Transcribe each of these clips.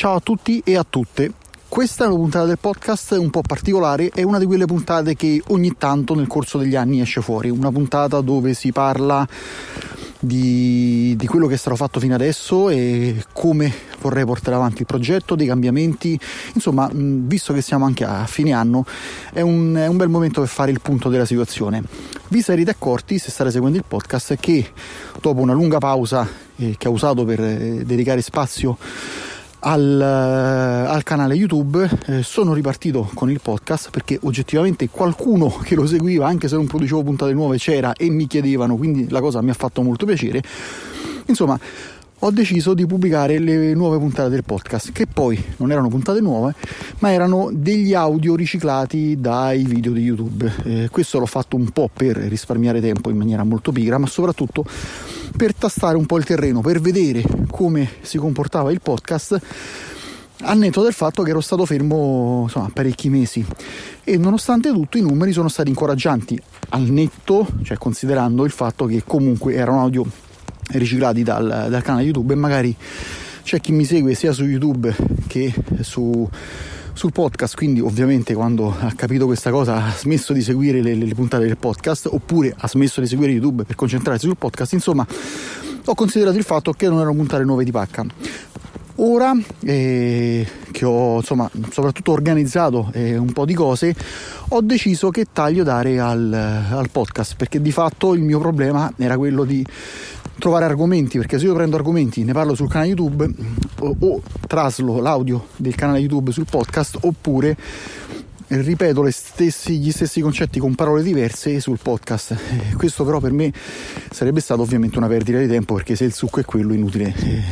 Ciao a tutti e a tutte. Questa è una puntata del podcast un po' particolare, è una di quelle puntate che ogni tanto nel corso degli anni esce fuori, una puntata dove si parla di, di quello che è stato fatto fino adesso e come vorrei portare avanti il progetto, dei cambiamenti, insomma, visto che siamo anche a fine anno, è un, è un bel momento per fare il punto della situazione. Vi sarete accorti, se state seguendo il podcast, che dopo una lunga pausa eh, che ho usato per eh, dedicare spazio al, al, canale YouTube eh, sono ripartito con il podcast perché oggettivamente qualcuno che lo seguiva anche se non producevo puntate nuove c'era e mi chiedevano quindi la cosa mi ha fatto molto piacere insomma ho deciso di pubblicare le nuove puntate del podcast, che poi non erano puntate nuove, ma erano degli audio riciclati dai video di YouTube. Eh, questo l'ho fatto un po' per risparmiare tempo in maniera molto pigra, ma soprattutto per tastare un po' il terreno, per vedere come si comportava il podcast al netto del fatto che ero stato fermo insomma, parecchi mesi. E nonostante tutto i numeri sono stati incoraggianti al netto, cioè considerando il fatto che comunque erano audio riciclati dal, dal canale YouTube e magari c'è chi mi segue sia su YouTube che su, sul podcast, quindi ovviamente quando ha capito questa cosa ha smesso di seguire le, le, puntate del podcast oppure ha smesso di seguire YouTube per concentrarsi sul podcast, insomma ho considerato il fatto che non erano puntate nuove di pacca. Ora eh, che ho insomma soprattutto organizzato eh, un po' di cose, ho deciso che taglio dare al, al podcast perché di fatto il mio problema era quello di trovare argomenti, perché se io prendo argomenti, ne parlo sul canale YouTube o, traslo l'audio del canale YouTube sul podcast oppure ripeto stessi, gli stessi concetti con parole diverse sul podcast. Eh, questo però per me sarebbe stato ovviamente una perdita di tempo perché se il succo è quello inutile eh,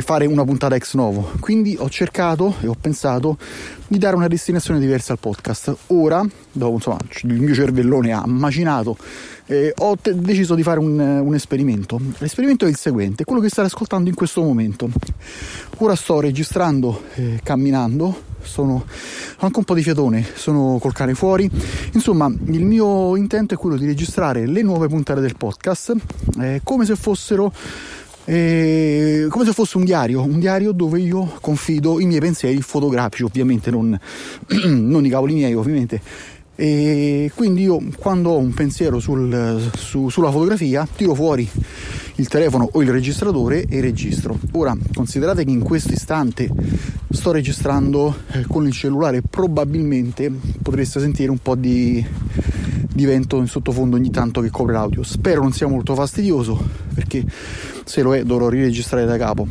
fare una puntata ex novo. Quindi ho cercato e ho pensato di dare una destinazione diversa al podcast. Ora, dopo insomma, il mio cervellone ha macinato eh, ho te- deciso di fare un, un, esperimento. L'esperimento è il seguente, quello che state ascoltando in questo momento. Ora sto registrando eh, camminando, sono anche un po' di fiatone, sono col cane fuori. Insomma, il mio intento è quello di registrare le nuove puntate del podcast eh, come se fossero eh, come se fosse un diario, un diario dove io confido i miei pensieri fotografici, ovviamente non, non i cavoli miei, ovviamente e quindi io quando ho un pensiero sul, su, sulla fotografia tiro fuori il telefono o il registratore e registro. Ora considerate che in questo istante sto registrando eh, con il cellulare, probabilmente potreste sentire un po' di, di vento in sottofondo ogni tanto che copre l'audio. Spero non sia molto fastidioso perché se lo è dovrò riregistrare da capo.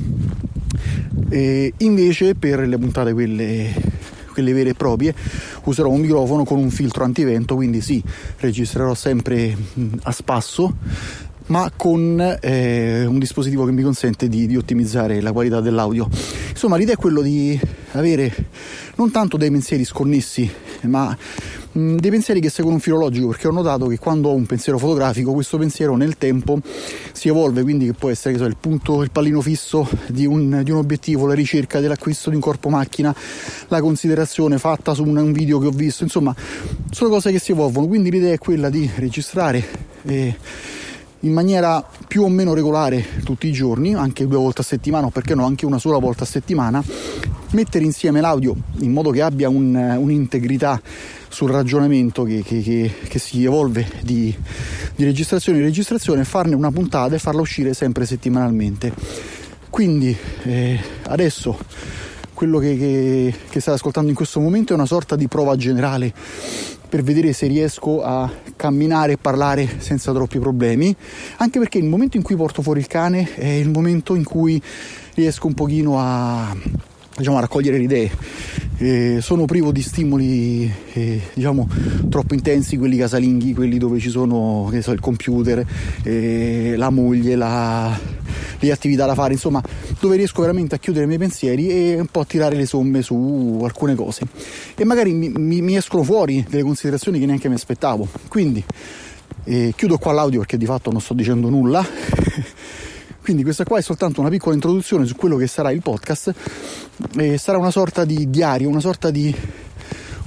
E invece per le puntate quelle quelle vere e proprie, userò un microfono con un filtro antivento, quindi sì, registrerò sempre a spasso, ma con eh, un dispositivo che mi consente di, di, ottimizzare la qualità dell'audio. Insomma, l'idea è quello di avere non tanto dei pensieri sconnessi, ma mh, dei pensieri che seguono un filo logico, perché ho notato che quando ho un pensiero fotografico, questo pensiero nel tempo si evolve, quindi che può essere so, il punto, il pallino fisso di un, di un, obiettivo, la ricerca dell'acquisto di un corpo macchina, la considerazione fatta su un, un video che ho visto, insomma, sono cose che si evolvono, quindi l'idea è quella di registrare. E, in maniera più o meno regolare tutti i giorni, anche due volte a settimana o perché no anche una sola volta a settimana, mettere insieme l'audio in modo che abbia un, un'integrità sul ragionamento che, che, che, che si evolve di, di, registrazione in registrazione, farne una puntata e farla uscire sempre settimanalmente. Quindi eh, adesso quello che, state ascoltando in questo momento è una sorta di prova generale per vedere se riesco a camminare e parlare senza troppi problemi, anche perché il momento in cui porto fuori il cane è il momento in cui riesco un pochino a, diciamo, a raccogliere le idee. Eh, sono privo di stimoli eh, diciamo troppo intensi, quelli casalinghi, quelli dove ci sono so, il computer, eh, la moglie, la, le attività da fare, insomma, dove riesco veramente a chiudere i miei pensieri e un po' a tirare le somme su alcune cose. E magari mi, mi, mi escono fuori delle considerazioni che neanche mi aspettavo. Quindi eh, chiudo qua l'audio perché di fatto non sto dicendo nulla. Quindi questa qua è soltanto una piccola introduzione su quello che sarà il podcast. E sarà una sorta di diario, una sorta di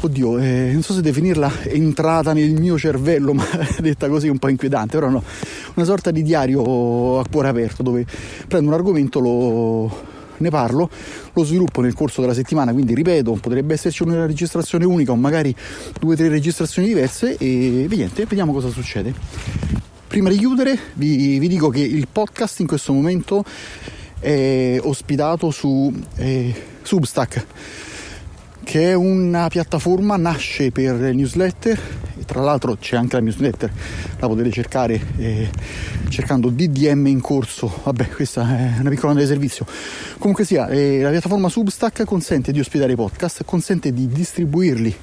oddio, eh, non so se definirla entrata nel mio cervello, ma detta così è un po' inquietante, però no, una sorta di diario a cuore aperto dove prendo un argomento, lo, ne parlo, lo sviluppo nel corso della settimana, quindi ripeto, potrebbe esserci una registrazione unica o magari due o tre registrazioni diverse e niente, vediamo cosa succede. Prima di chiudere vi, vi dico che il podcast in questo momento è ospitato su eh, Substack che è una piattaforma, nasce per newsletter, tra l'altro c'è anche la newsletter, la potete cercare eh, cercando DDM in corso, vabbè questa è una piccola nota di servizio, comunque sia, eh, la piattaforma Substack consente di ospitare i podcast, consente di distribuirli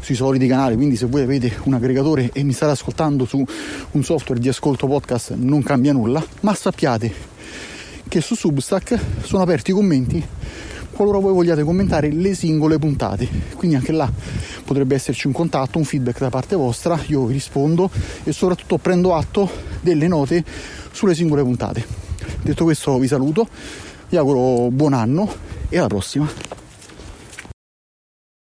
sui soliti canali, quindi se voi avete un aggregatore e mi state ascoltando su un software di ascolto podcast non cambia nulla, ma sappiate che su Substack sono aperti i commenti qualora voi vogliate commentare le singole puntate. Quindi anche là potrebbe esserci un contatto, un feedback da parte vostra, io vi rispondo e soprattutto prendo atto delle note sulle singole puntate. Detto questo vi saluto, vi auguro buon anno e alla prossima.